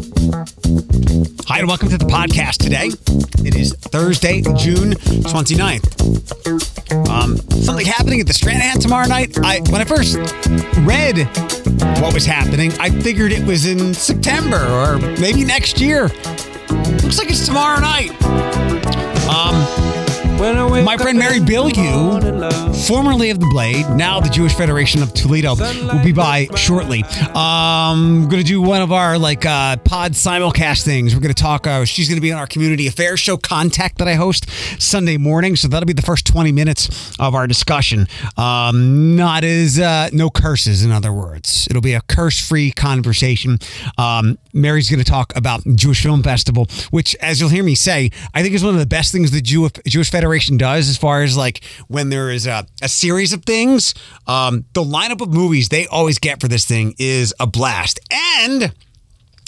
Hi, and welcome to the podcast today. It is Thursday, June 29th. Um, something happening at the Stranahan tomorrow night. I when I first read what was happening, I figured it was in September or maybe next year. Looks like it's tomorrow night. Um, my friend Mary Bilyeu, formerly of the Blade, now the Jewish Federation of Toledo, will be by shortly. Um, we're going to do one of our like uh, pod simulcast things. We're going to talk. Uh, she's going to be on our community affairs show, Contact, that I host Sunday morning. So that'll be the first twenty minutes of our discussion. Um, not as uh, no curses, in other words. It'll be a curse-free conversation. Um, Mary's going to talk about Jewish Film Festival, which, as you'll hear me say, I think is one of the best things the Jew- Jewish Federation does as far as like when there is a, a series of things. Um, the lineup of movies they always get for this thing is a blast. And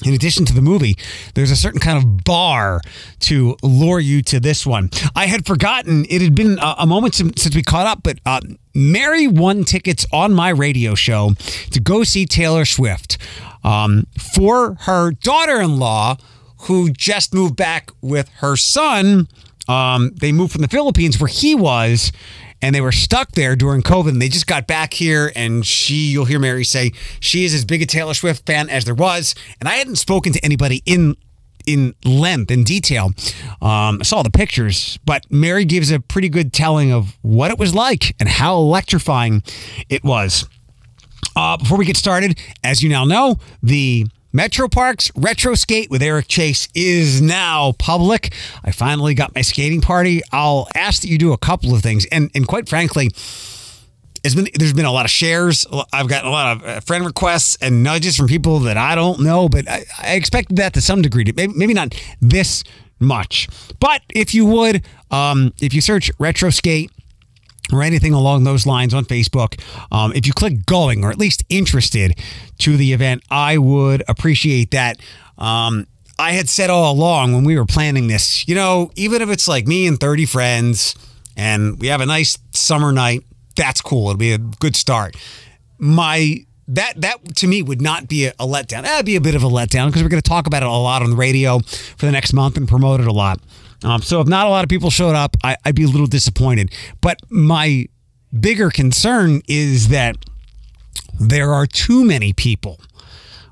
in addition to the movie, there's a certain kind of bar to lure you to this one. I had forgotten it had been a, a moment since, since we caught up, but uh, Mary won tickets on my radio show to go see Taylor Swift um, for her daughter in law, who just moved back with her son. Um, they moved from the Philippines where he was and they were stuck there during COVID and they just got back here and she you'll hear Mary say she is as big a Taylor Swift fan as there was and I hadn't spoken to anybody in in length and detail. Um, I saw the pictures, but Mary gives a pretty good telling of what it was like and how electrifying it was. Uh, before we get started, as you now know, the Metro Parks Retro Skate with Eric Chase is now public. I finally got my skating party. I'll ask that you do a couple of things, and and quite frankly, been there's been a lot of shares. I've gotten a lot of uh, friend requests and nudges from people that I don't know, but I, I expected that to some degree. Maybe, maybe not this much, but if you would, um, if you search Retro Skate or anything along those lines on Facebook, um, if you click going or at least interested to the event, I would appreciate that. Um, I had said all along when we were planning this, you know, even if it's like me and 30 friends and we have a nice summer night, that's cool. It'll be a good start. My that that to me would not be a, a letdown. That'd be a bit of a letdown because we're going to talk about it a lot on the radio for the next month and promote it a lot. Um, so if not a lot of people showed up, I, I'd be a little disappointed. But my bigger concern is that there are too many people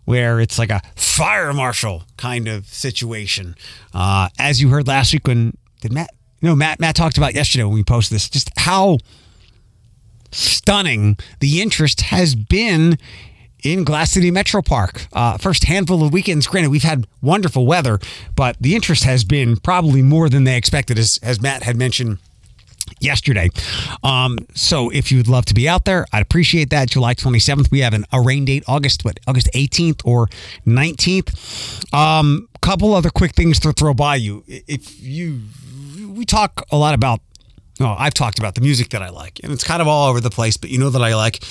where it's like a fire marshal kind of situation. Uh, as you heard last week when did Matt no Matt Matt talked about yesterday when we posted this, just how stunning the interest has been in Glass City Metro Park. Uh, first handful of weekends, granted, we've had wonderful weather, but the interest has been probably more than they expected, as, as Matt had mentioned yesterday. Um, so if you'd love to be out there, I'd appreciate that. July 27th, we have an, a rain date, August, what, August 18th or 19th. Um, couple other quick things to throw by you. If you, we talk a lot about I've talked about the music that I like, and it's kind of all over the place, but you know that I like.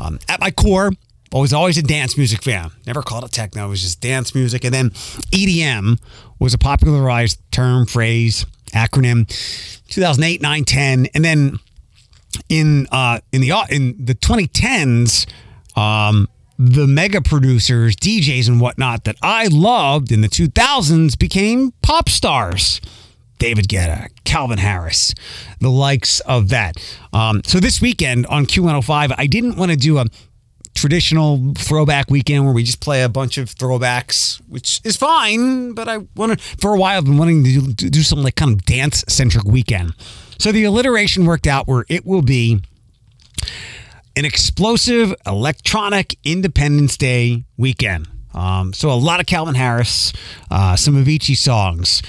Um, at my core, I was always a dance music fan. Never called it techno. It was just dance music. And then EDM was a popularized term, phrase, acronym, 2008, 9, 10. And then in uh, in the in the 2010s, um, the mega producers, DJs, and whatnot that I loved in the 2000s became pop stars. David Guetta, Calvin Harris, the likes of that. Um, so this weekend on Q105, I didn't want to do a traditional throwback weekend where we just play a bunch of throwbacks, which is fine. But I wanted for a while, I've been wanting to do, do something like kind of dance centric weekend. So the alliteration worked out where it will be an explosive electronic Independence Day weekend. Um, so a lot of Calvin Harris, uh, some Avicii songs,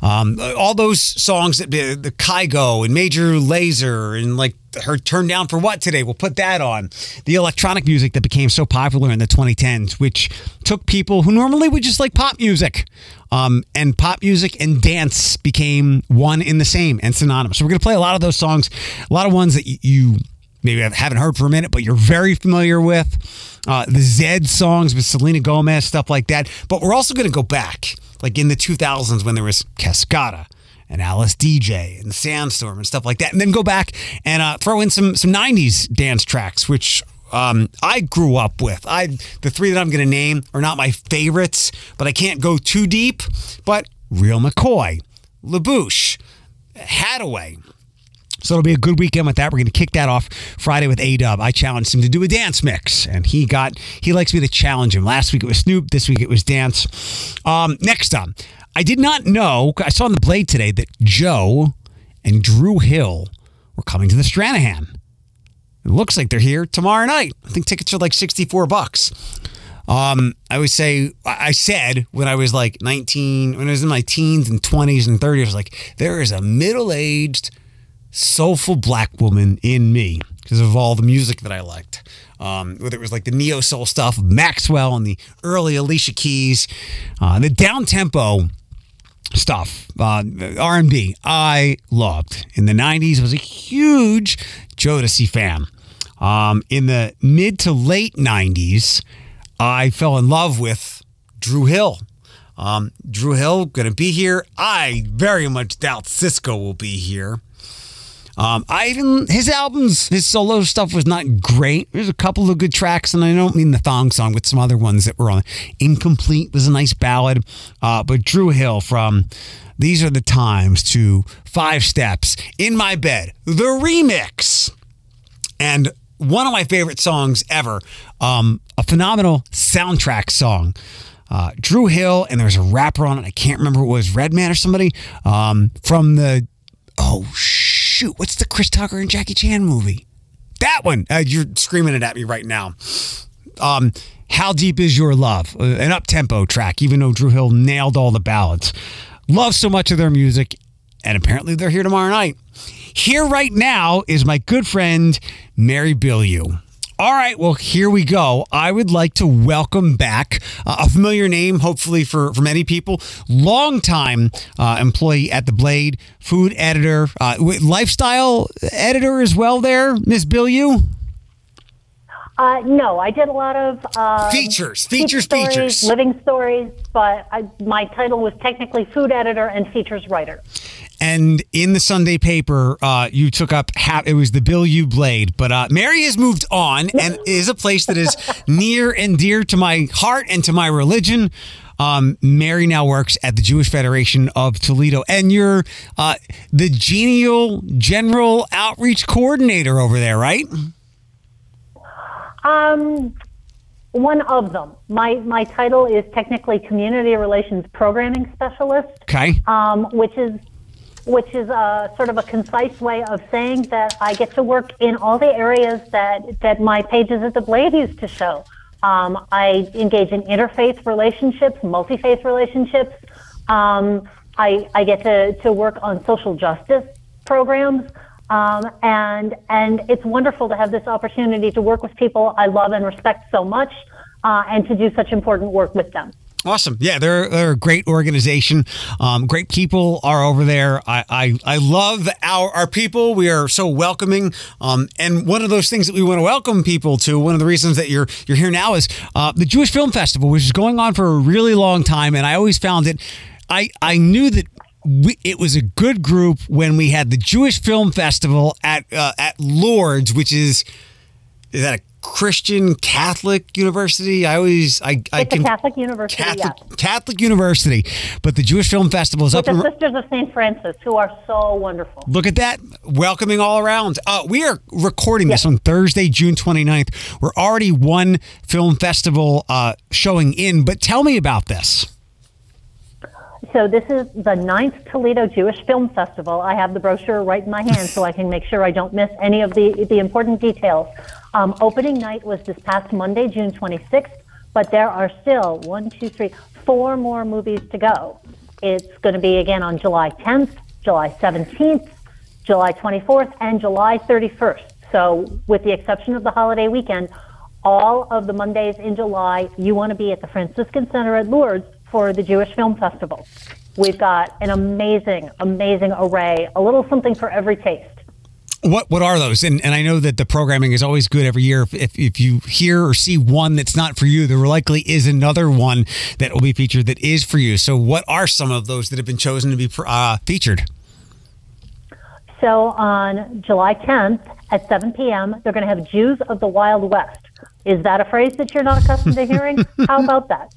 um, all those songs that the, the Kygo and Major Lazer and like her Turn Down for What today. We'll put that on. The electronic music that became so popular in the 2010s, which took people who normally would just like pop music. Um, and pop music and dance became one in the same and synonymous. So we're to play a lot of those songs, a lot of ones that you maybe I haven't heard for a minute, but you're very familiar with. Uh, the Zedd songs with Selena Gomez, stuff like that. But we're also going to go back, like in the 2000s when there was Cascada and Alice Deejay and Sandstorm and stuff like that, and then go back and uh, throw in some some '90s dance tracks, which um, I grew up with. I the three that I'm going to name are not my favorites, but I can't go too deep. But Real McCoy, La Bouche, Hadaway. So it'll be a good weekend with that. We're going to kick that off Friday with A Dub. I challenged him to do a dance mix, and he got he likes me to challenge him. Last week it was Snoop. This week it was dance. Um, next up, I did not know. I saw on the blade today that Joe and Dru Hill were coming to the Stranahan. It looks like they're here tomorrow night. I think tickets are like 64 bucks. Um, I would say, I said when I was like 19, when I was in my teens and 20s and 30s, I was like, there is a middle aged, soulful black woman in me because of all the music that I liked. Um, whether it was like the neo soul stuff Maxwell and the early Alicia Keys, uh, the down tempo stuff, uh, R&B, I loved. In the 90s, I was a huge Jodeci fan. Um, in the mid to late 90s, I fell in love with Dru Hill. Um, Dru Hill going to be here. I very much doubt Sisqó will be here. Um, I even his albums, his solo stuff was not great. There's a couple of good tracks, and I don't mean the thong song, but some other ones that were on. Incomplete was a nice ballad, uh, but Dru Hill from These Are the Times to Five Steps in My Bed, the remix, and one of my favorite songs ever, um, a phenomenal soundtrack song. Uh, Dru Hill, and there's a rapper on it. I can't remember it was Redman or somebody um, from the. Oh, shoot. What's the Chris Tucker and Jackie Chan movie? That one. Uh, you're screaming it at me right now. Um, How Deep Is Your Love? Uh, an up tempo track, even though Dru Hill nailed all the ballads. Love so much of their music, and apparently they're here tomorrow night. Here right now is my good friend, Mary Bilyeu. All right, well, here we go. I would like to welcome back uh, a familiar name, hopefully for, for many people, longtime uh, employee at The Blade, food editor, uh, lifestyle editor as well there, Miss Bilyeu. Uh, no, I did a lot of uh, features, features, stories, features, living stories. But I, my title was technically food editor and features writer. And in the Sunday paper, uh, you took up half, it was the Bilyeu Blade. But uh, Mary has moved on and is a place that is near and dear to my heart and to my religion. Um, Mary now works at the Jewish Federation of Toledo, and you're uh, the genial general outreach coordinator over there, right? Um, one of them. My my title is technically community relations programming specialist. Okay. Um, which is which is a sort of a concise way of saying that I get to work in all the areas that, that my pages at the Blade used to show. Um, I engage in interfaith relationships, multi faith relationships. Um, I, I get to, to work on social justice programs. Um, and, and it's wonderful to have this opportunity to work with people I love and respect so much uh, and to do such important work with them. Awesome. Yeah, they're, they're a great organization. Um, great people are over there. I, I, I love our, our people. We are so welcoming. Um, and one of those things that we want to welcome people to, one of the reasons that you're, you're here now is uh, the Jewish Film Festival, which is going on for a really long time. And I always found it, I, I knew that we, it was a good group when we had the Jewish Film Festival at uh, at Lourdes, which is is that a Christian Catholic University. I always I, I it's can, a Catholic University. Catholic, Catholic University, but the Jewish Film Festival is With up. The in, Sisters of Saint Francis, who are so wonderful. Look at that, welcoming all around. Uh, we are recording this on Thursday, June 29th. We're already one film festival uh, showing in, but tell me about this. So this is the ninth Toledo Jewish Film Festival. I have the brochure right in my hand so I can make sure I don't miss any of the, the important details. Um, opening night was this past Monday, June 26th, but there are still one, two, three, four more movies to go. It's going to be again on July 10th, July 17th, July 24th, and July 31st. So, with the exception of the holiday weekend, all of the Mondays in July, you want to be at the Franciscan Center at Lourdes for the Jewish Film Festival. We've got an amazing, amazing array, a little something for every taste. What what are those? And and I know that the programming is always good every year. If, if, if you hear or see one that's not for you, there likely is another one that will be featured that is for you. So what are some of those that have been chosen to be uh, featured? So on July 10th at 7 p.m., they're going to have Jews of the Wild West. Is that a phrase that you're not accustomed to hearing? How about that?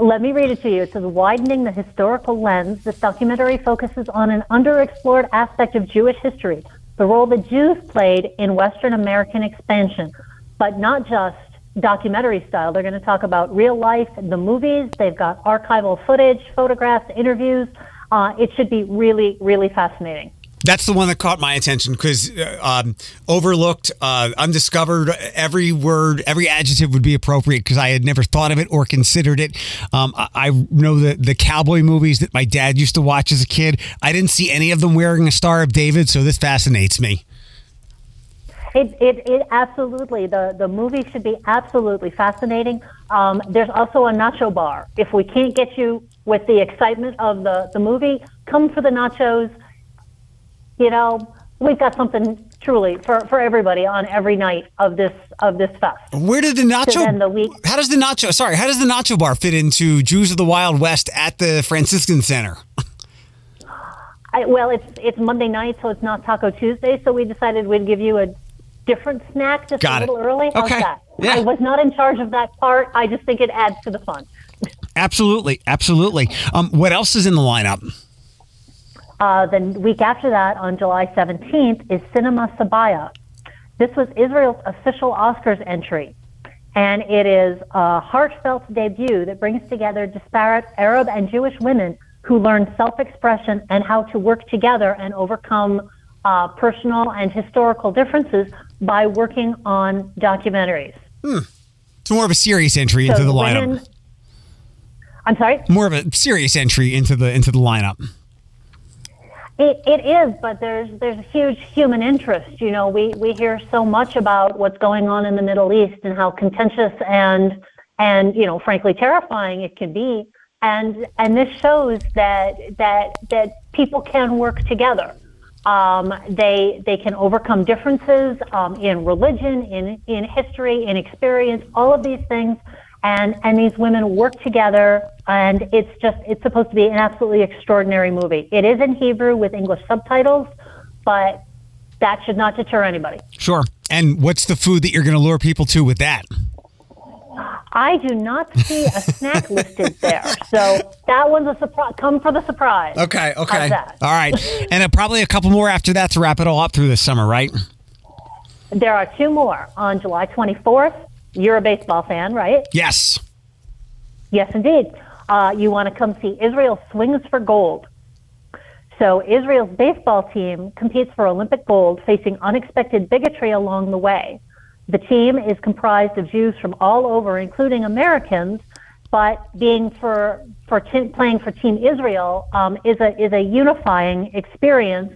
Let me read it to you. It says, widening the historical lens, this documentary focuses on an underexplored aspect of Jewish history, the role the Jews played in Western American expansion, but not just documentary style. They're going to talk about real life, the movies. They've got archival footage, photographs, interviews. Uh, it should be really, really fascinating. That's the one that caught my attention because uh, um, overlooked, uh, undiscovered. Every word, every adjective would be appropriate because I had never thought of it or considered it. Um, I, I, know the the cowboy movies that my dad used to watch as a kid. I didn't see any of them wearing a Star of David, so this fascinates me. It, it, it absolutely the the movie should be absolutely fascinating. Um, there's also a nacho bar. If we can't get you with the excitement of the the movie, come for the nachos you know, we've got something truly for, for everybody on every night of this of this fest. Where did the nacho? The week, how does the nacho? Sorry, how does the nacho bar fit into Jews of the Wild West at the Franciscan Center? I, well, it's it's Monday night, so it's not Taco Tuesday. So we decided we'd give you a different snack just Got a little it. early. Okay. That? Yeah. I was not in charge of that part. I just think it adds to the fun. Absolutely, absolutely. Um, what else is in the lineup? Uh, the week after that, on July 17th, is Cinema Sabaya. This was Israel's official Oscars entry, and it is a heartfelt debut that brings together disparate Arab and Jewish women who learn self-expression and how to work together and overcome uh, personal and historical differences by working on documentaries. Hmm. It's more of a serious entry so into the lineup. Women, I'm sorry. More of a serious entry into the into the lineup. It, it is, but there's there's a huge human interest. You know, we, we hear so much about what's going on in the Middle East and how contentious and and you know, frankly, terrifying it can be. And and this shows that that that people can work together. Um, they they can overcome differences um, in religion, in in history, in experience, all of these things, and and these women work together and it's just it's supposed to be an absolutely extraordinary movie it is in hebrew with english subtitles but that should not deter anybody sure and what's the food that you're going to lure people to with that I do not see a snack listed there, so that one's a surprise. Come for the surprise. Okay, okay, all right, and uh, probably a couple more after that to wrap it all up through the summer, right? There are two more on July 24th you're a baseball fan, right? Yes. Yes, indeed. Uh, you want to come see Israel Swings for Gold. So, Israel's baseball team competes for Olympic gold, facing unexpected bigotry along the way. The team is comprised of Jews from all over, including Americans, but being for for t- playing for Team Israel um, is a is a unifying experience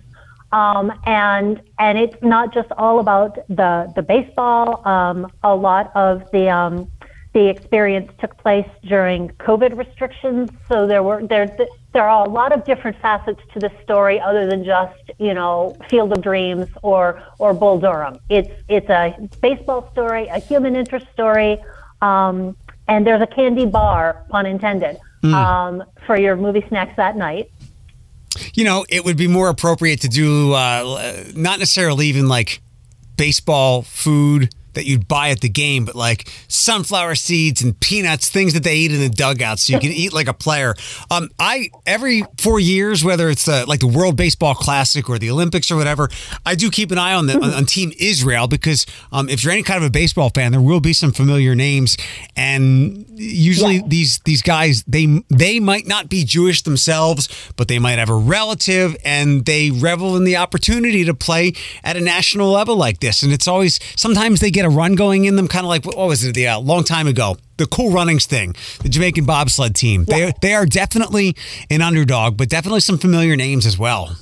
um, and and it's not just all about the the baseball. Um, a lot of the um, the experience took place during COVID restrictions, so there were there there are a lot of different facets to this story other than just you know Field of Dreams or or Bull Durham. It's it's a baseball story, a human interest story, um, and there's a candy bar, pun intended, mm. for your movie snacks that night you know, it would be more appropriate to do uh, not necessarily even like baseball food that you'd buy at the game, but like sunflower seeds and peanuts, things that they eat in the dugout, so you can eat like a player. Um, I every four years, whether it's the, like the World Baseball Classic or the Olympics or whatever, I do keep an eye on the on, on Team Israel because um, if you're any kind of a baseball fan, there will be some familiar names, and usually yeah. these these guys they they might not be Jewish themselves, but they might have a relative, and they revel in the opportunity to play at a national level like this, and it's always sometimes they get get a run going in them, kind of like what was it? The uh, long time ago, the Cool Runnings thing, the Jamaican bobsled team. Yeah. They they are definitely an underdog, but definitely some familiar names as well.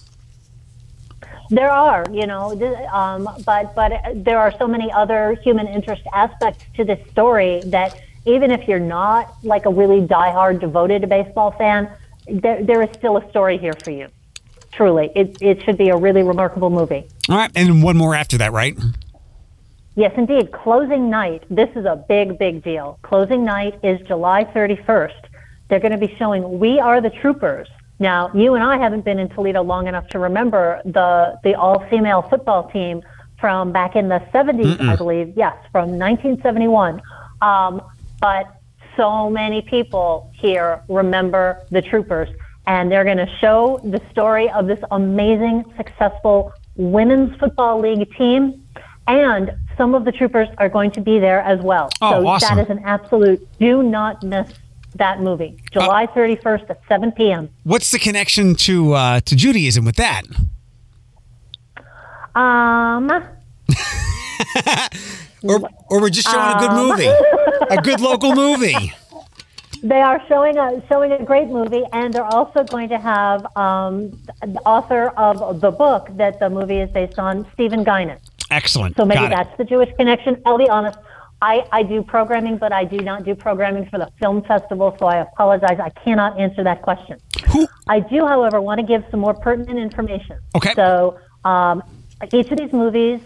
There are, you know, um, but but there are so many other human interest aspects to this story that even if you're not like a really diehard devoted baseball fan, there, there is still a story here for you. Truly, it it should be a really remarkable movie. All right, and one more after that, right? Yes, indeed. Closing night. This is a big, big deal. Closing night is July 31st. They're going to be showing We Are the Troopers. Now, you and I haven't been in Toledo long enough to remember the the all female football team from back in the 70s, I believe. Yes, from 1971. Um, but so many people here remember the Troopers, and they're going to show the story of this amazing, successful women's football league team. And some of the Troopers are going to be there as well. Oh, so awesome. that is an absolute do not miss that movie. July 31st at 7 p.m. What's the connection to uh, to Judaism with that? Um, Or or we're just showing a good Um. movie, a good local movie. They are showing a showing a great movie, and they're also going to have um, the author of the book that the movie is based on, Stephen Guinan. Excellent. So maybe Got it. that's the Jewish connection. I'll be honest. I, I do programming, but I do not do programming for the film festival, so I apologize. I cannot answer that question. Who? I do, however, want to give some more pertinent information. Okay. So um, each of these movies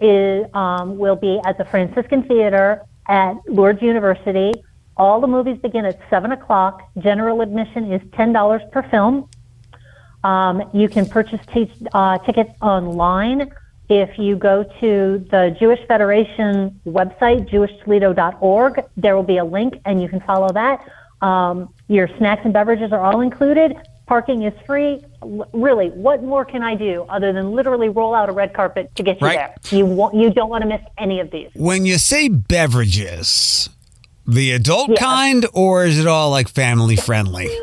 is um, will be at the Franciscan Theater at Lourdes University. All the movies begin at seven o'clock. General admission is ten dollars per film. Um, you can purchase t- uh, tickets online. If you go to the Jewish Federation website, jewishtoledo.org, there will be a link and you can follow that. Um, your snacks and beverages are all included. Parking is free. L- really, what more can I do other than literally roll out a red carpet to get you Right. there? You, wa- you don't want to miss any of these. When you say beverages, the adult Yeah. kind, or is it all like family friendly?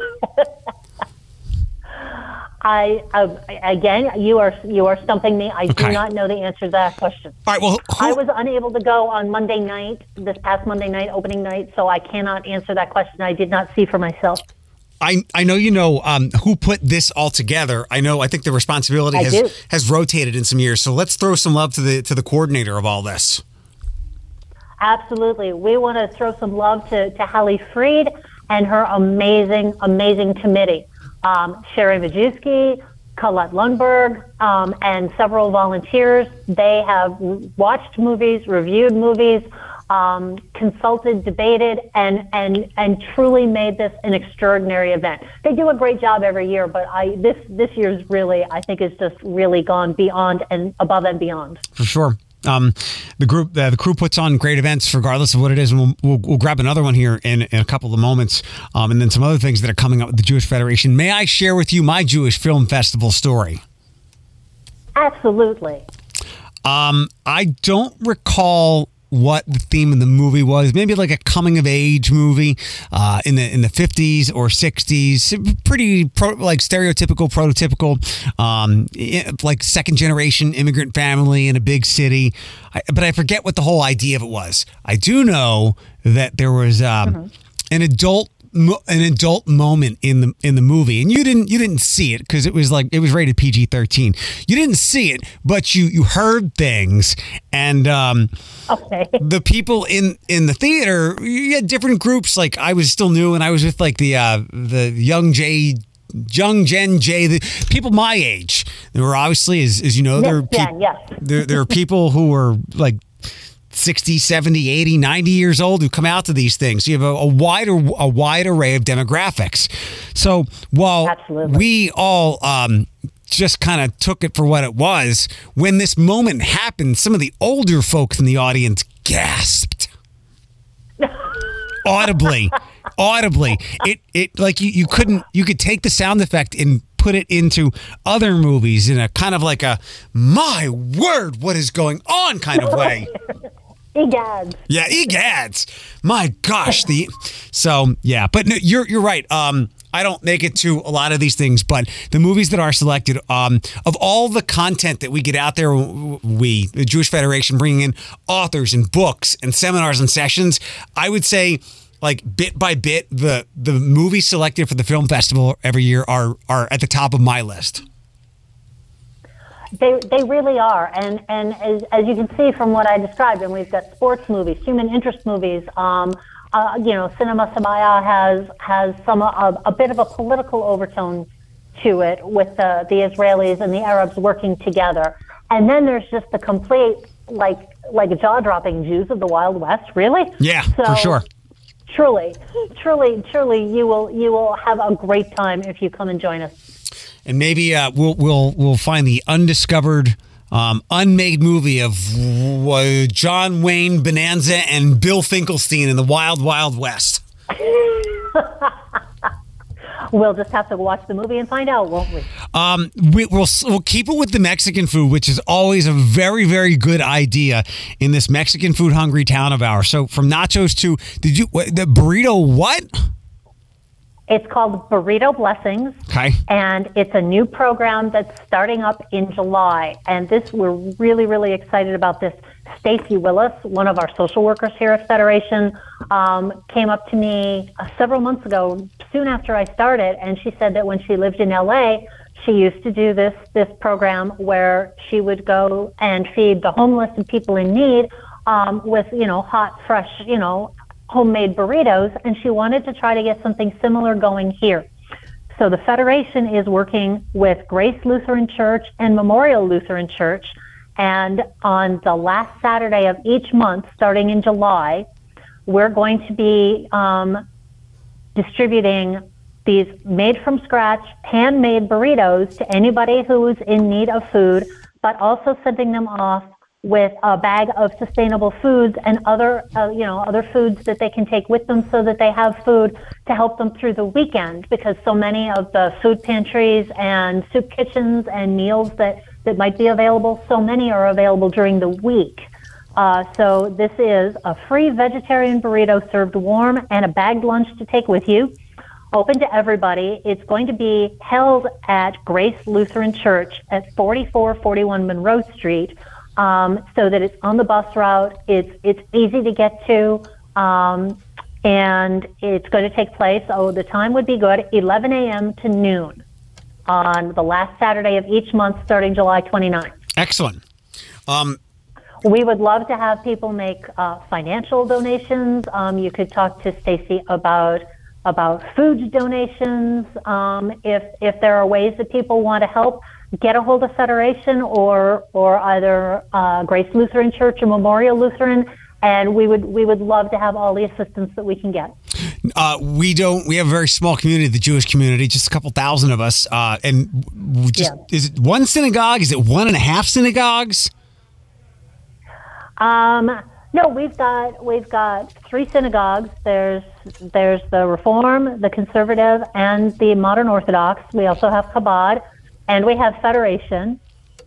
I, uh, again, you are you are stumping me. I Okay. do not know the answer to that question. All right. Well, I was unable to go on Monday night, this past Monday night, opening night, so I cannot answer that question. I did not see for myself. I I know you know um, who put this all together. I know. I think the responsibility I has do. has rotated in some years. So let's throw some love to the to the coordinator of all this. Absolutely. We want to throw some love to, to Hallie Freed and her amazing, amazing committee. Um, Sherry Majewski, Colette Lundberg, um, and several volunteers. They have watched movies, reviewed movies, um, consulted, debated, and, and, and truly made this an extraordinary event. They do a great job every year, but I, this, this year's really, I think, is just really gone beyond and above and beyond. For sure. Um, the group, uh, the crew puts on great events, regardless of what it is, and we'll, we'll, we'll grab another one here in, in a couple of moments, um, and then some other things that are coming up with the Jewish Federation. May I share with you my Jewish Film Festival story? Absolutely. Um, I don't recall what the theme of the movie was. Maybe like a coming of age movie uh, in the in the fifties or sixties. Pretty pro, like stereotypical, prototypical, um, like second generation immigrant family in a big city. I, but I forget what the whole idea of it was. I do know that there was um, an adult mo- an adult moment in the in the movie. And you didn't you didn't see it because it was like it was rated PG-13 you didn't see it but you you heard things. And um Okay. the people in in the theater you had different groups. Like I was still new and I was with like the uh the young J young Gen J the people my age. There were obviously as, as you know there were Yes, there, there are people who were like 60 70 80 90 years old who come out to these things. You have a, a wide a wide array of demographics. So while Absolutely. we all um just kind of took it for what it was when this moment happened some of the older folks in the audience gasped. Audibly. Audibly. It it like you, you couldn't you could take the sound effect and put it into other movies in a kind of like a my word what is going on? kind of way Egads. yeah egads my gosh the so yeah but no, you're you're right um I don't make it to a lot of these things, but the movies that are selected, um, of all the content that we get out there, we, the Jewish Federation, bringing in authors and books and seminars and sessions, I would say, like bit by bit, the the movies selected for the film festival every year are are at the top of my list. They, they really are. And, and as, as you can see from what I described, and we've got sports movies, human interest movies, um, uh, you know, Cinema Sabaya has, has some, a, a bit of a political overtone to it with the, the Israelis and the Arabs working together. And then there's just the complete, like, like jaw dropping Jews of the Wild West, really? Yeah, So, for sure. truly, truly, truly, you will you will have a great time if you come and join us. And maybe uh, we'll we'll we'll find the undiscovered. Um, unmade movie of uh, John Wayne Bonanza and Bill Finkelstein in the Wild Wild West. We'll just have to watch the movie and find out, won't we? Um, we, will we'll keep it with the Mexican food, which is always a very very good idea in this Mexican food hungry town of ours. So from nachos to did you the burrito what? It's called Burrito Blessings. Okay. And it's a new program that's starting up in July. And this, we're really, really excited about this. Stacy Willis, one of our social workers here at Federation, um, came up to me uh, several months ago, soon after I started, and she said that when she lived in LA, she used to do this this program where she would go and feed the homeless and people in need um, with you know hot, fresh, you know homemade burritos, and she wanted to try to get something similar going here. So the Federation is working with Grace Lutheran Church and Memorial Lutheran Church. And on the last Saturday of each month, starting in July, we're going to be um, distributing these made from scratch, handmade burritos to anybody who is in need of food, but also sending them off with a bag of sustainable foods and other, uh, you know, other foods that they can take with them so that they have food to help them through the weekend because so many of the food pantries and soup kitchens and meals that, that might be available, so many are available during the week. Uh, so this is a free vegetarian burrito served warm and a bagged lunch to take with you. Open to everybody. It's going to be held at Grace Lutheran Church at 4441 Monroe Street um, so that it's on the bus route. It's it's easy to get to, um, and it's going to take place. Oh, the time would be good, 11 a.m. to noon on the last Saturday of each month, starting July 29th. Excellent. Um, we would love to have people make uh, financial donations. Um, you could talk to Stacy about about food donations. Um, if if there are ways that people want to help, get a hold of Federation or or either uh, Grace Lutheran Church or Memorial Lutheran, and we would we would love to have all the assistance that we can get. Uh, we don't. We have a very small community, the Jewish community, just a couple thousand of us, uh, and just yeah. is it one synagogue? Is it one and a half synagogues? Um. No, we've got we've got three synagogues. There's there's the Reform, the Conservative, and the Modern Orthodox. We also have Chabad and we have Federation.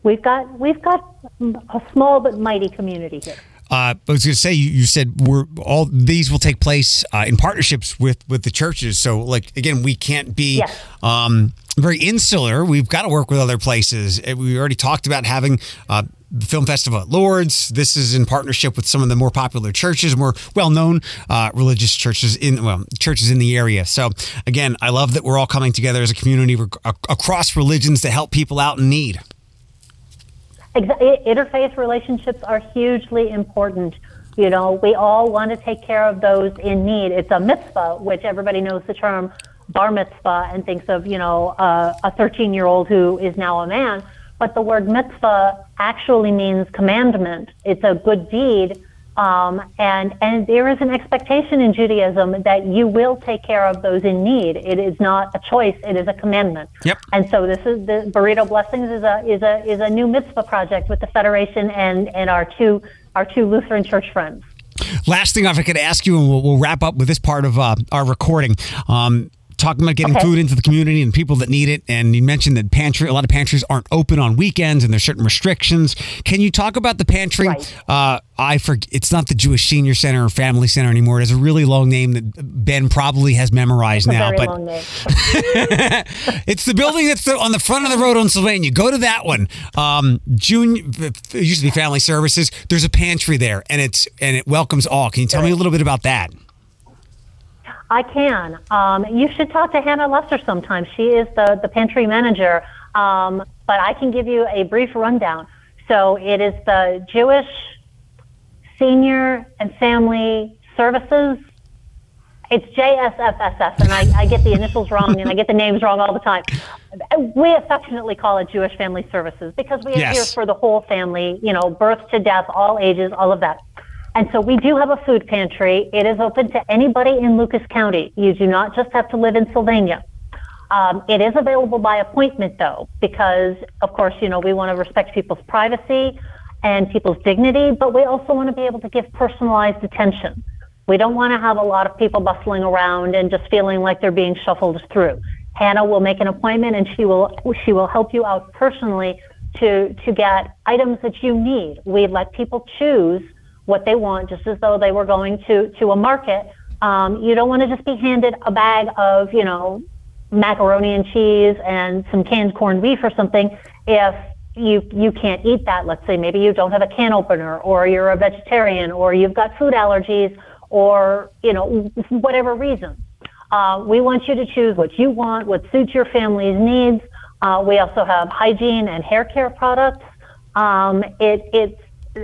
We've got we've got a small but mighty community here. Uh, I was going to say you, you, said we're all these will take place uh, in partnerships with with the churches. So like again, we can't be yes. um, very insular. We've got to work with other places. We already talked about having. Uh, the film festival at Lourdes. This is in partnership with some of the more popular churches, more well-known uh, religious churches in well churches in the area. So again, I love that we're all coming together as a community across religions to help people out in need. Interfaith relationships are hugely important. You know, we all want to take care of those in need. It's a mitzvah, which everybody knows the term bar mitzvah and thinks of, you know, uh, a 13 year old who is now a man but the word mitzvah actually means commandment. It's a good deed. Um, and, and there is an expectation in Judaism that you will take care of those in need. It is not a choice; it is a commandment. Yep. And so this is the Burrito Blessings is a is a is a new mitzvah project with the Federation and and our two our two Lutheran church friends. Last thing, if I could ask you, and we'll, we'll wrap up with this part of uh, our recording. Um, talking about getting okay. food into the community and people that need it. And you mentioned that pantry, a lot of pantries aren't open on weekends and there's certain restrictions. Can you talk about the pantry? Right. Uh, I forget, it's not the Jewish Senior Center or Family Center anymore. It has a really long name that Ben probably has memorized now. but it's the building that's on the front of the road on Sylvania. Go to that one. Um, June it used to be Family Services. There's a pantry there, and it's and it welcomes all. Can you tell right. me a little bit about that? I can. Um, you should talk to Hannah Lester sometime. She is the, the pantry manager. Um, but I can give you a brief rundown. So it is the Jewish Senior and Family Services. It's JSFSS, and I, I get the initials wrong and I get the names wrong all the time. We affectionately call it Jewish Family Services because we are yes. here for the whole family, you know, birth to death, all ages, all of that. And so we do have a food pantry. It is open to anybody in Lucas County. You do not just have to live in Sylvania. Um, it is available by appointment, though, because, of course, you know, we want to respect people's privacy and people's dignity, but we also want to be able to give personalized attention. We don't want to have a lot of people bustling around and just feeling like they're being shuffled through. Hannah will make an appointment and she will she will help you out personally to to get items that you need. We let people choose what they want, just as though they were going to to a market. Um, you don't want to just be handed a bag of you know macaroni and cheese and some canned corned beef or something if you you can't eat that. Let's say maybe you don't have a can opener, or you're a vegetarian, or you've got food allergies, or you know whatever reason. Uh, we want you to choose what you want, what suits your family's needs. Uh, we also have hygiene and hair care products. Um, it, it's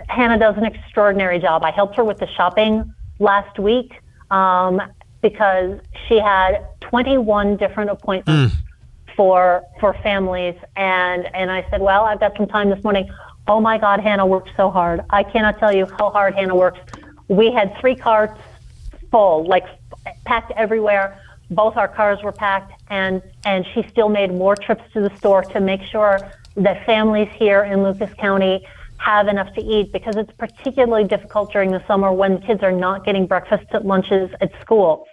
Hannah does an extraordinary job. I helped her with the shopping last week um, because she had 21 different appointments mm. for for families, and and I said, well, I've got some time this morning. Oh my God, Hannah worked so hard. I cannot tell you how hard Hannah works. We had three carts full, like packed everywhere. Both our cars were packed, and and she still made more trips to the store to make sure that families here in Lucas County have enough to eat because it's particularly difficult during the summer when kids are not getting breakfast at lunches at school.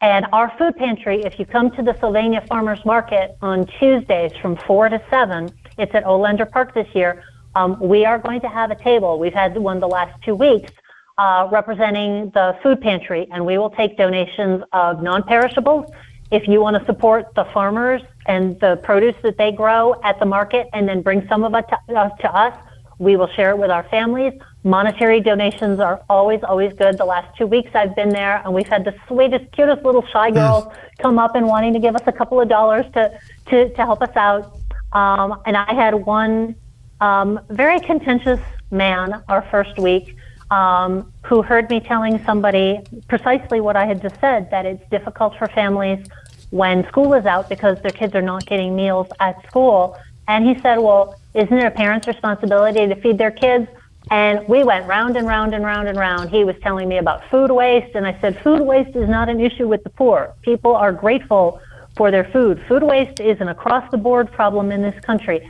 And our food pantry, if you come to the Sylvania Farmers Market on Tuesdays from 4 to 7, it's at Olander Park this year, um, we are going to have a table. We've had one the last two weeks uh, representing the food pantry, and we will take donations of non-perishables. If you want to support the farmers and the produce that they grow at the market, and then bring some of it to, uh, to us, we will share it with our families. Monetary donations are always, always good. The last two weeks I've been there, and we've had the sweetest, cutest little shy girls come up and wanting to give us a couple of dollars to to, to help us out. Um, and I had one um, very contentious man our first week um, who heard me telling somebody precisely what I had just said that it's difficult for families when school is out because their kids are not getting meals at school. And he said, Well, isn't it a parent's responsibility to feed their kids? And we went round and round and round and round. He was telling me about food waste, and I said, Food waste is not an issue with the poor. People are grateful for their food. Food waste is an across the board problem in this country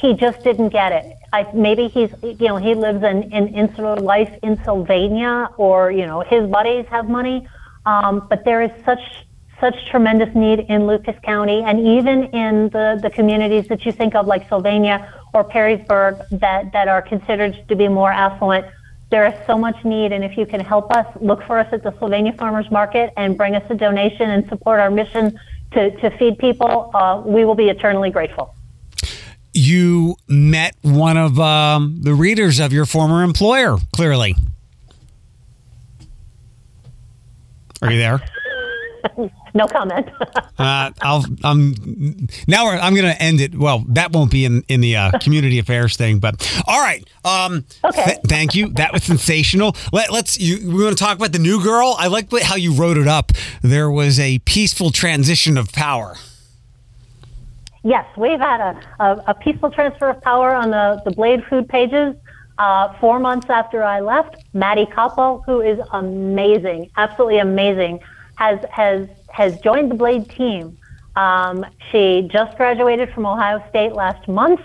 he just didn't get it. I, maybe he's, you know, he lives in, in insular life in Sylvania, or you know, his buddies have money. Um, but there is such such tremendous need in Lucas County, and even in the the communities that you think of, like Sylvania or Perrysburg, that that are considered to be more affluent. There is so much need, and if you can help us, look for us at the Sylvania Farmers Market and bring us a donation and support our mission to, to feed people, uh, we will be eternally grateful you met one of um, the readers of your former employer, clearly. Are you there? no comment. uh, I'll. I'm now. I'm going to end it. Well, that won't be in in the uh, community affairs thing, but all right. Um, okay. Th- thank you. That was sensational. Let, us You, we want to talk about the new girl. I like how you wrote it up. There was a peaceful transition of power. Yes, we've had a, a, a peaceful transfer of power on the, the Blade food pages. Uh, four months after I left, Maddie Koppel, who is amazing, absolutely amazing, has has has joined the Blade team. Um, she just graduated from Ohio State last month.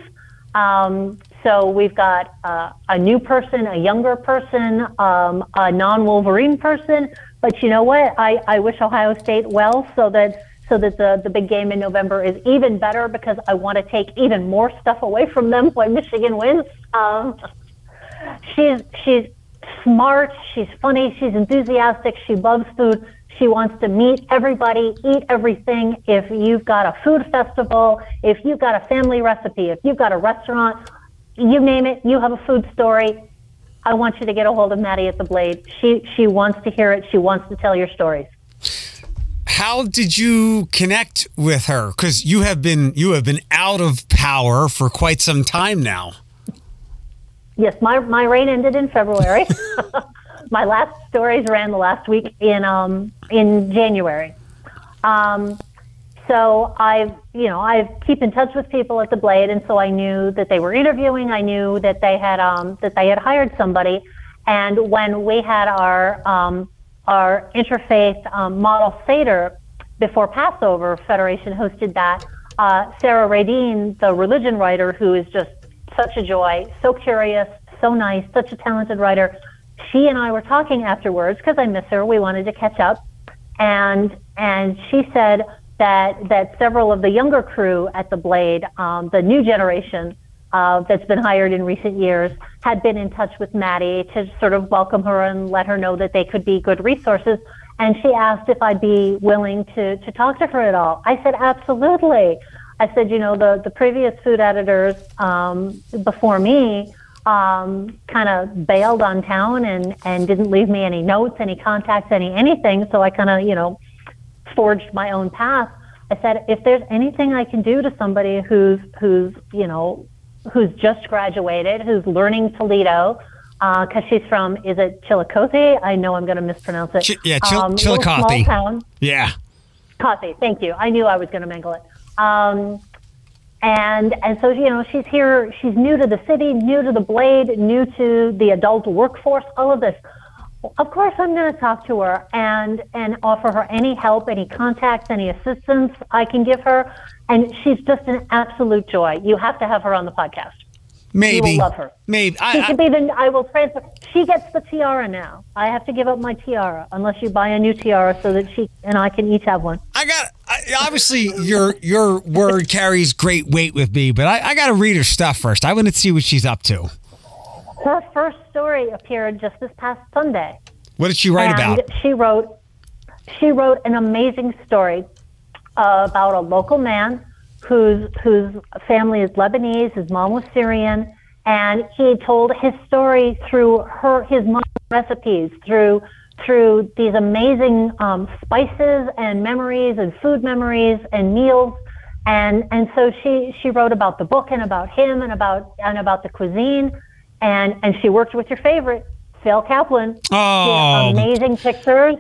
Um, so we've got uh, a new person, a younger person, um, a non-Wolverine person. But you know what? I, I wish Ohio State well so that so that the, the big game in November is even better because I want to take even more stuff away from them when Michigan wins. Um, she's she's smart, she's funny, she's enthusiastic, she loves food. She wants to meet everybody, eat everything. If you've got a food festival, if you've got a family recipe, if you've got a restaurant, you name it, you have a food story. I want you to get a hold of Maddie at the Blade. She she wants to hear it. She wants to tell your stories how did you connect with her? Because you have been you have been out of power for quite some time now. Yes, my my reign ended in February. my last stories ran the last week in um in January. Um, so I, you know, I keep in touch with people at the Blade, and so I knew that they were interviewing. I knew that they had um, that they had hired somebody, And when we had our um, our interfaith um, model Seder before Passover, Federation hosted that. Uh, Sarah Radin, the religion writer, who is just such a joy, so curious, so nice, such a talented writer. She and I were talking afterwards because I miss her. We wanted to catch up, and and she said that that several of the younger crew at the Blade, um, the new generation uh, that's been hired in recent years, had been in touch with Maddie to sort of welcome her and let her know that they could be good resources. And she asked if I'd be willing to to talk to her at all. I said absolutely. I said, you know, the the previous food editors um, before me um, kind of bailed on town and and didn't leave me any notes, any contacts, any anything. So I kind of, you know forged my own path. I said, if there's anything I can do to somebody who's who's you know who's just graduated, who's learning Toledo, because uh, she's from is it Chillicothe? I know I'm going to mispronounce it. Ch- yeah, Chil- um, Chillicothe. town. Yeah. Coffee. Thank you. I knew I was going to mangle it. Um, and and so you know she's here. She's new to the city, new to the blade, new to the adult workforce. All of this. Of course, I'm going to talk to her and and offer her any help, any contacts, any assistance I can give her. And she's just an absolute joy. You have to have her on the podcast. Maybe you will love her. Maybe I, she I, could be the. I will transfer. She gets the tiara now. I have to give up my tiara unless you buy a new tiara so that she and I can each have one. I got. I, obviously, your your word carries great weight with me, but I, I got to read her stuff first. I want to see what she's up to. Her first story appeared just this past Sunday. What did she write and about? She wrote she wrote an amazing story uh, about a local man whose whose family is Lebanese, his mom was Syrian, and he told his story through her his mom's recipes, through through these amazing um, spices and memories and food memories and meals. And and so she she wrote about the book and about him and about and about the cuisine and and she worked with your favorite Phil Kaplan. Oh, amazing pictures.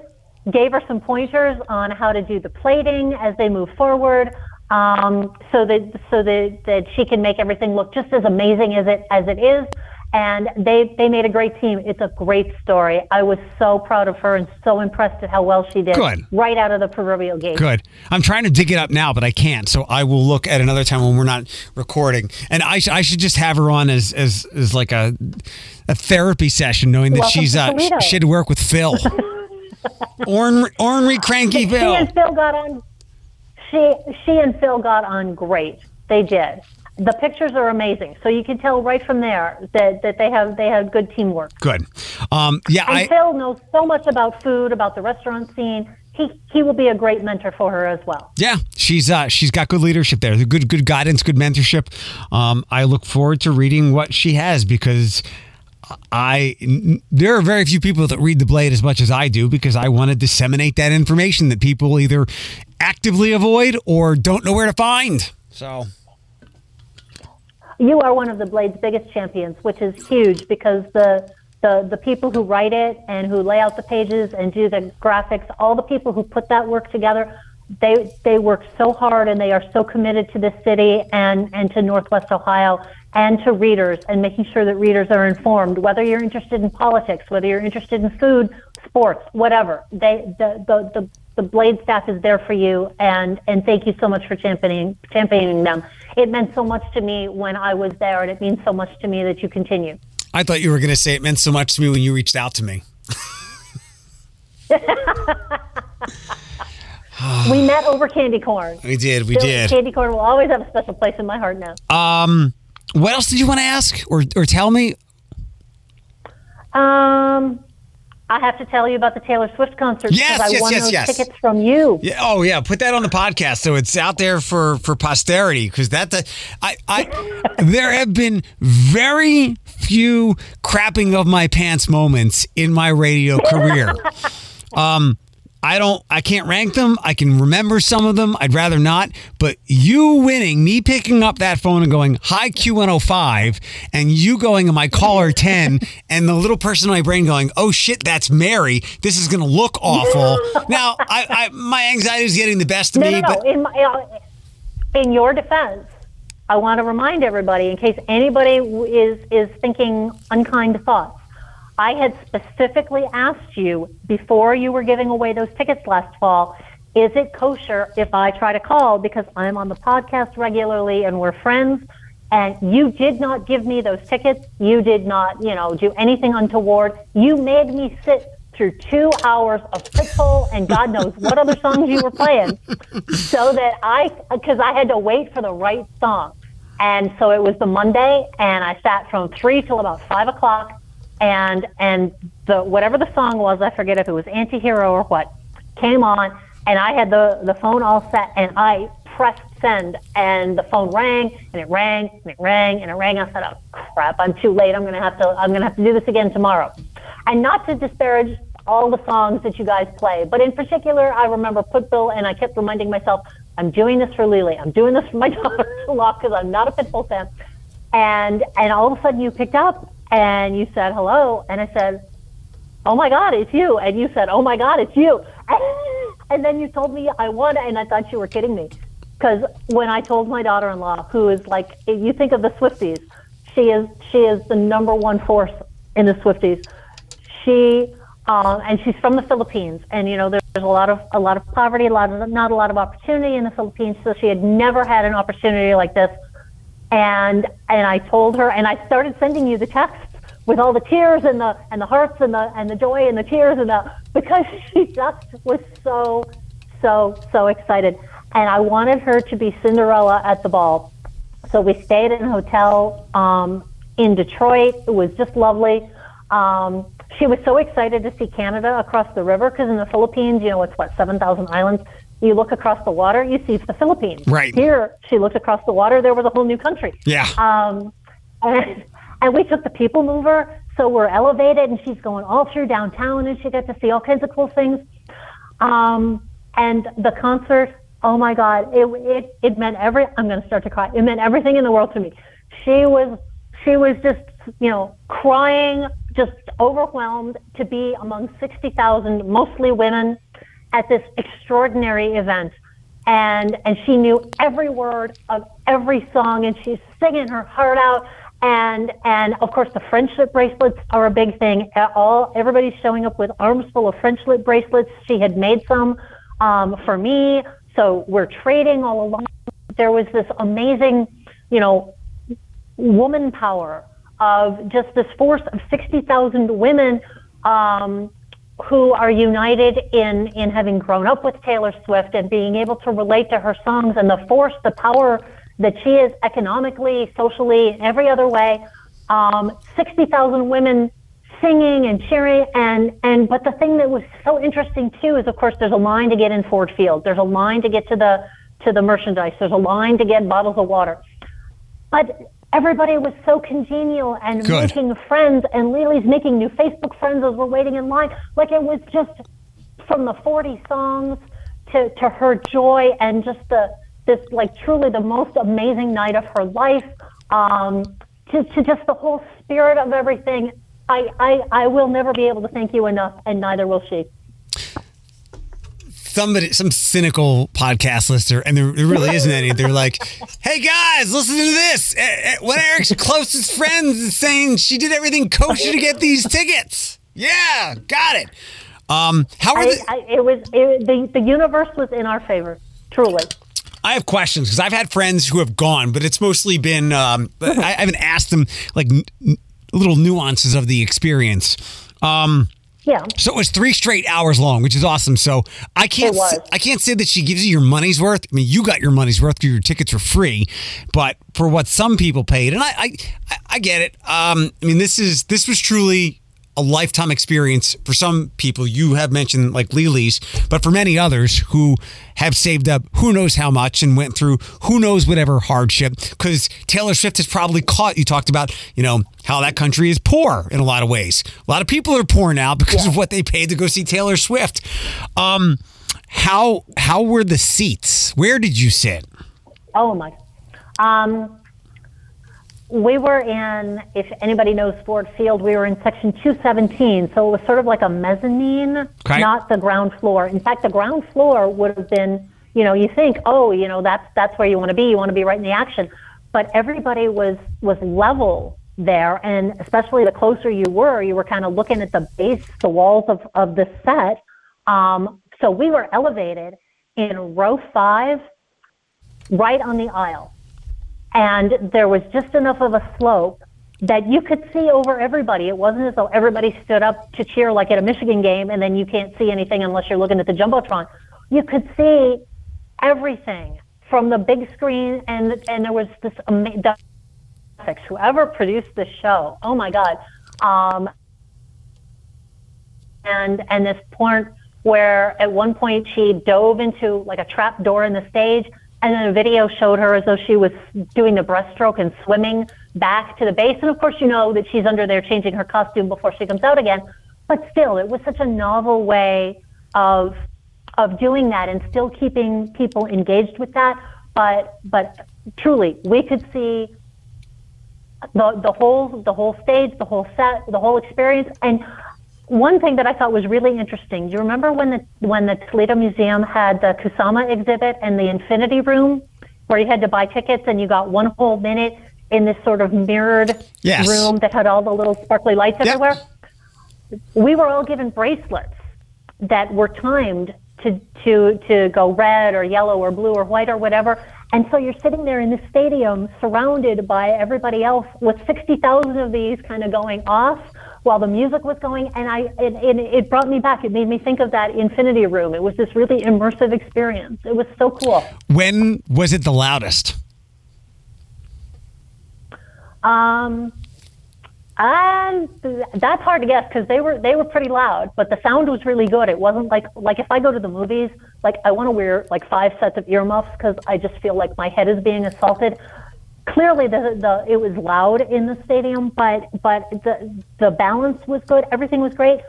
Gave her some pointers on how to do the plating as they move forward, um, so that so that that she can make everything look just as amazing as it as it is and they they made a great team. It's a great story. I was so proud of her and so impressed at how well she did. Good. Right out of the proverbial gate. Good. I'm trying to dig it up now, but I can't. So I will look at another time when we're not recording. And I, sh- I should just have her on as as, as like a a therapy session, knowing that Welcome she's uh, she had to work with Phil. Ornery, ornery, cranky Phil. She and Phil got on. She she and Phil got on great. They did the pictures are amazing. So you can tell right from there that, that they have they have good teamwork. Good. Um, yeah, and I, Phil knows so much about food, about the restaurant scene. He, he will be a great mentor for her as well. Yeah, she's uh, she's got good leadership there, good good guidance, good mentorship. Um, I look forward to reading what she has because I there are very few people that read the blade as much as I do because I want to disseminate that information that people either actively avoid or don't know where to find. So you are one of the Blade's biggest champions, which is huge because the the the people who write it and who lay out the pages and do the graphics, all the people who put that work together, they they work so hard and they are so committed to this city and and to Northwest Ohio and to readers and making sure that readers are informed. Whether you're interested in politics, whether you're interested in food, sports, whatever, they the the the the Blade staff is there for you, and and thank you so much for championing championing them it meant so much to me when I was there, and it means so much to me that you continue. I thought you were going to say it meant so much to me when you reached out to me. we met over candy corn. We did. We did. Candy corn will always have a special place in my heart now. Um, what else did you want to ask or or tell me? Um, I have to tell you about the Taylor Swift concert yes, because I yes, won yes, those yes. tickets from you. Yeah, oh yeah, put that on the podcast so it's out there for for posterity because that the, I I there have been very few crapping of my pants moments in my radio career. Um, I don't, I can't rank them. I can remember some of them. I'd rather not. But you winning, me picking up that phone and going, hi, Q105, and you going to my caller 10, and the little person in my brain going, oh shit, that's Mary. This is going to look awful. now, I, I, my anxiety is getting the best of no, me. No, no. But in, my, uh, in your defense, I want to remind everybody, in case anybody is, is thinking unkind thoughts, I had specifically asked you before you were giving away those tickets last fall, is it kosher if I try to call because I'm on the podcast regularly and we're friends? And you did not give me those tickets. You did not, you know, do anything untoward. You made me sit through two hours of Pitbull and God knows what other songs you were playing so that I, because I had to wait for the right song. And so it was the Monday, and I sat from three till about five o'clock, and and the whatever the song was, I forget if it was Antihero or what, came on, and I had the the phone all set, and I pressed send, and the phone rang, and it rang, and it rang, and it rang. I said, "Oh crap, I'm too late. I'm gonna have to I'm gonna have to do this again tomorrow," and not to disparage all the songs that you guys play. But in particular, I remember Pitbull, and I kept reminding myself, I'm doing this for Lily. I'm doing this for my daughter-in-law because I'm not a Pitbull fan. And and all of a sudden you picked up and you said hello, and I said, Oh my God, it's you. And you said, Oh my God, it's you. And then you told me I won, and I thought you were kidding me. Because when I told my daughter-in-law, who is like, you think of the Swifties, she is she is the number one force in the Swifties. She um, and she's from the Philippines, and you know there's a lot of a lot of poverty, a lot of not a lot of opportunity in the Philippines. So she had never had an opportunity like this, and and I told her, and I started sending you the texts with all the tears and the and the hearts and the and the joy and the tears and the because she just was so so so excited, and I wanted her to be Cinderella at the ball. So we stayed in a hotel um, in Detroit. It was just lovely. Um, she was so excited to see Canada across the river because in the Philippines, you know, it's what, 7,000 islands. You look across the water, you see the Philippines. Right. Here, she looked across the water, there was a whole new country. Yeah. Um, and, and we took the people mover, so we're elevated, and she's going all through downtown, and she got to see all kinds of cool things. Um, and the concert, oh my God, it, it, it meant every, I'm going to start to cry. It meant everything in the world to me. She was, she was just, you know, crying, just overwhelmed to be among 60,000, mostly women, at this extraordinary event. And, and she knew every word of every song, and she's singing her heart out. And, and of course, the friendship bracelets are a big thing. All, everybody's showing up with arms full of friendship bracelets. She had made some um, for me. So we're trading all along. There was this amazing, you know, woman power of just this force of 60,000 women um, who are united in, in having grown up with Taylor Swift and being able to relate to her songs and the force, the power that she is economically, socially, every other way. Um, 60,000 women singing and cheering and and but the thing that was so interesting too is of course there's a line to get in Ford Field. There's a line to get to the to the merchandise. There's a line to get bottles of water. But everybody was so congenial and Good. making friends and Lily's making new Facebook friends as we're waiting in line. Like it was just from the 40 songs to, to her joy and just the this like truly the most amazing night of her life um, to, to just the whole spirit of everything. I, I, I will never be able to thank you enough and neither will she. Somebody, some cynical podcast listener, and there, there really isn't any. They're like, "Hey guys, listen to this. Eh, eh, One of Eric's closest friends is saying she did everything kosher to get these tickets. Yeah, got it. Um, how are I, the, I, it was it, the the universe was in our favor, truly. I have questions because I've had friends who have gone, but it's mostly been um, I, I haven't asked them like n- little nuances of the experience. Um, Yeah. So it was three straight hours long, which is awesome. So I can't It was. s- I can't say that she gives you your money's worth. I mean, you got your money's worth because your tickets were free, but for what some people paid, and I I, I- I get it. Um, I mean, this is this was truly a lifetime experience for some people. You have mentioned like Lily's, but for many others who have saved up who knows how much and went through who knows whatever hardship. Because Taylor Swift has probably caught. You talked about you know how that country is poor in a lot of ways. A lot of people are poor now because of what they paid to go see Taylor Swift. Um, how how were the seats? Where did you sit? Oh my. Um, we were in, if anybody knows Ford Field, we were in section 217. So it was sort of like a mezzanine, Okay. not the ground floor. In fact, the ground floor would have been, you know, you think, oh, you know, that's that's where you want to be. You want to be right in the action. But everybody was was level there, and especially the closer you were, you were kind of looking at the base, the walls of, of the set. Um, so we were elevated in row five, right on the aisle. And there was just enough of a slope that you could see over everybody. It wasn't as though everybody stood up to cheer like at a Michigan game and then you can't see anything unless you're looking at the Jumbotron. You could see everything from the big screen and and there was this amazing whoever produced the show. Oh my god. Um, and and this point where at one point she dove into like a trap door in the stage and then a video showed her as though she was doing the breaststroke and swimming back to the base. And of course, you know that she's under there changing her costume before she comes out again. But still, it was such a novel way of of doing that and still keeping people engaged with that. But but truly, we could see the the whole the whole stage, the whole set, the whole experience. And one thing that I thought was really interesting. Do you remember when the when the Toledo Museum had the Kusama exhibit and the Infinity Room, where you had to buy tickets and you got one whole minute in this sort of mirrored yes. room that had all the little sparkly lights yep. everywhere? We were all given bracelets that were timed to to to go red or yellow or blue or white or whatever. And so you're sitting there in the stadium surrounded by everybody else with 60,000 of these kind of going off while the music was going. And I, it, it, it, brought me back. It made me think of that Infinity Room. It was this really immersive experience. It was so cool. When was it the loudest? Um, and that's hard to guess because they were they were pretty loud, but the sound was really good. It wasn't like like if I go to the movies, like I want to wear like five sets of earmuffs because I just feel like my head is being assaulted. Clearly, the the it was loud in the stadium, but but the the balance was good. Everything was great.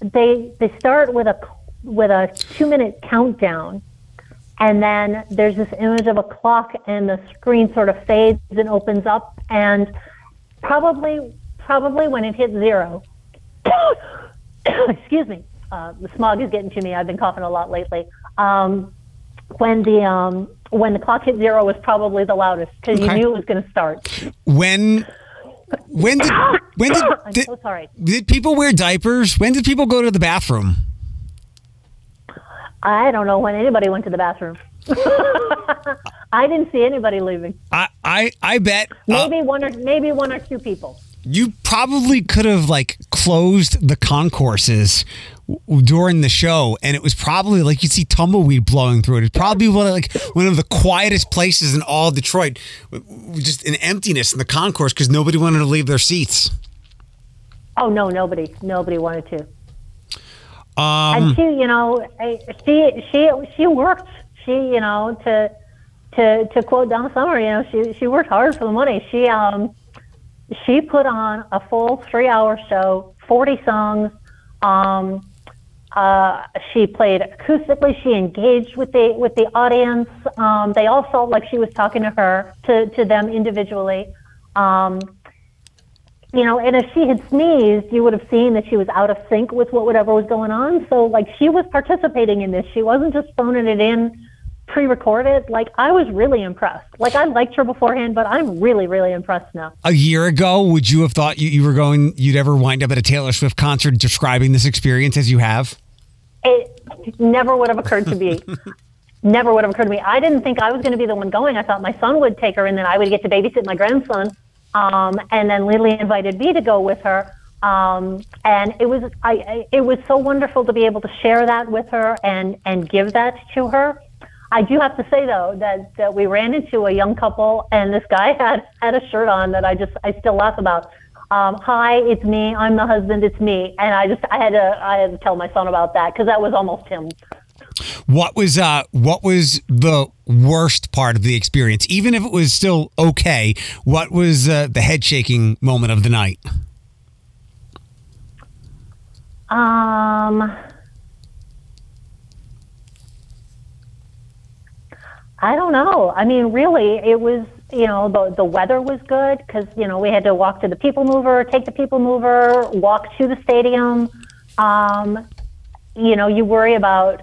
They they start with a with a two minute countdown, and then there's this image of a clock, and the screen sort of fades and opens up, and probably probably when it hits zero. Excuse me. Uh, the smog is getting to me. I've been coughing a lot lately. Um, when the um, when the clock hit zero was probably the loudest because okay. you knew it was going to start. When when did when did, I'm did, so sorry. Did people wear diapers? When did people go to the bathroom? I don't know when anybody went to the bathroom. I didn't see anybody leaving. I I, I bet uh, maybe one or maybe one or two people you probably could have like closed the concourses during the show and it was probably like you'd see tumbleweed blowing through it. It's probably one of like one of the quietest places in all detroit just an emptiness in the concourse because nobody wanted to leave their seats. Oh no nobody nobody wanted to. Um, and she you know she she she worked. She you know to to to quote Donna Summer you know she she worked hard for the money. She um she put on a full three hour show, 40 songs. Um, uh, she played acoustically. She engaged with the with the audience. Um, they all felt like she was talking to her to to them individually. Um, you know, and if she had sneezed, you would have seen that she was out of sync with what whatever was going on. So like she was participating in this. She wasn't just phoning it in pre-recorded like i was really impressed. Like i liked her beforehand but i'm really really impressed now. A year ago would you have thought you, you were going you'd ever wind up at a taylor swift concert describing this experience as you have? It never would have occurred to me. Never would have occurred to me. I didn't think i was going to be the one going. I thought my son would take her and then i would get to babysit my grandson. Um, and then lily invited me to go with her. Um, and it was I, I, it was so wonderful to be able to share that with her and and give that to her I do have to say though that, that we ran into a young couple and this guy had had a shirt on that I just I still laugh about. Um, Hi, it's me. I'm the husband. It's me. And I just I had to I had to tell my son about that because that was almost him. What was uh what was the worst part of the experience? Even if it was still okay, what was uh, the head shaking moment of the night? Um I don't know. I mean, really, it was you know the the weather was good because you know we had to walk to the people mover, take the people mover, walk to the stadium. Um, you know, you worry about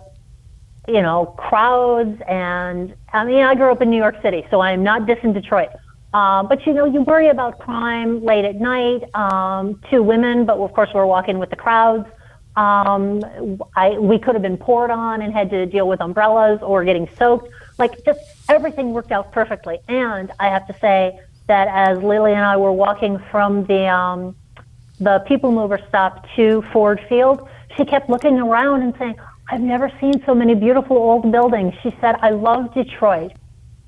you know crowds and I mean I grew up in New York City, so I am not dissing Detroit. Um, but you know, you worry about crime late at night. Um, two women, but of course we're walking with the crowds. Um, I, we could have been poured on and had to deal with umbrellas or getting soaked. Like just everything worked out perfectly. And I have to say that as Lily and I were walking from the um, the People Mover stop to Ford Field, she kept looking around and saying, "I've never seen so many beautiful old buildings." She said, "I love Detroit."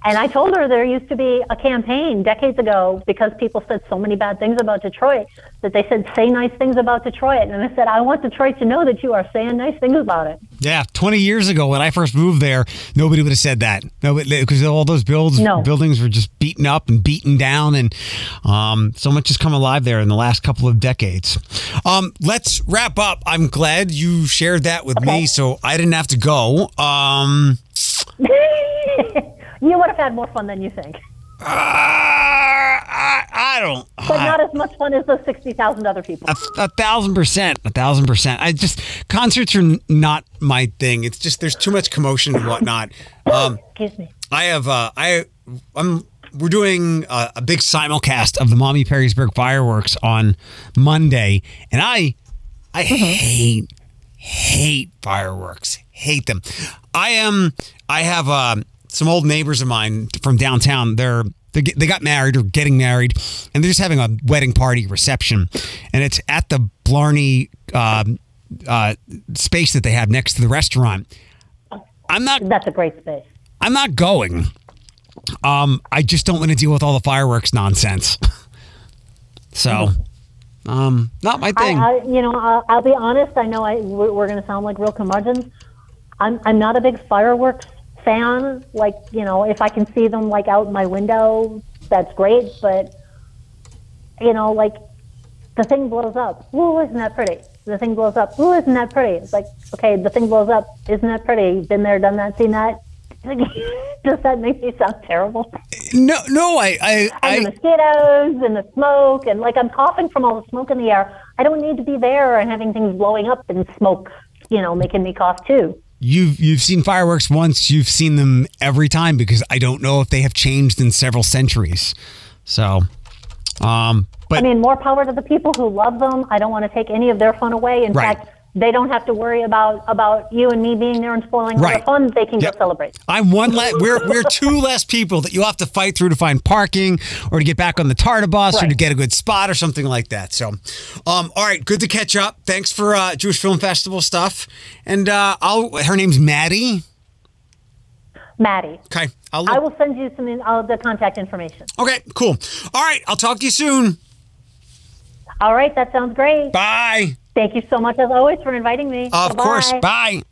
And I told her there used to be a campaign decades ago because people said so many bad things about Detroit that they said, say nice things about Detroit. And I said, I want Detroit to know that you are saying nice things about it. Yeah, 20 years ago when I first moved there, nobody would have said that. No, because all those builds, no. buildings were just beaten up and beaten down. And um, so much has come alive there in the last couple of decades. Um, let's wrap up. I'm glad you shared that with okay. me so I didn't have to go. Um, You would have had more fun than you think. Uh, I, I don't. But not as much fun as those 60,000 other people. A, a, thousand percent. A thousand percent. I just, concerts are not my thing. It's just, there's too much commotion and whatnot. Um, Excuse me. I have, uh, I, I'm, we're doing a, a big simulcast of the Maumee Perrysburg fireworks on Monday. And I, I mm-hmm. hate, hate fireworks. Hate them. I am, I have, um, some old neighbors of mine from downtown. They're they, got married or getting married, and they're just having a wedding party reception, and it's at the Blarney uh, uh, space that they have next to the restaurant. I'm not. That's a great space. I'm not going. Um, I just don't want to deal with all the fireworks nonsense. so, um, not my thing. I, I, you know, I'll, I'll, be honest. I know I we're, we're going to sound like real curmudgeons. I'm I'm not a big fireworks fan. Like, you know, if I can see them like out my window, that's great. But, you know, like the thing blows up. Ooh, isn't that pretty? The thing blows up. Ooh, isn't that pretty? It's like, okay, the thing blows up. Isn't that pretty? Been there, done that, seen that. Does that make me sound terrible? No, no, I, I, I and the mosquitoes and the smoke and like I'm coughing from all the smoke in the air. I don't need to be there and having things blowing up and smoke, you know, making me cough too you've you've seen fireworks once. You've seen them every time because i don't know if they have changed in several centuries. So um but i mean more power to the people who love them. I don't want to take any of their fun away. In right. fact they don't have to worry about about you and me being there and spoiling right. their fun. They can yep. go celebrate. I'm one less. we're we're two less people that you have to fight through to find parking or to get back on the TARTA bus right. or to get a good spot or something like that. So, um, all right, good to catch up. Thanks for uh, Jewish Film Festival stuff. And uh, I'll. Her name's Maddie. Maddie. Okay. I'll I will send you some in, uh, the contact information. Okay. Cool. All right. I'll talk to you soon. All right. That sounds great. Bye. Thank you so much, as always, for inviting me. Of Bye-bye. course. Bye.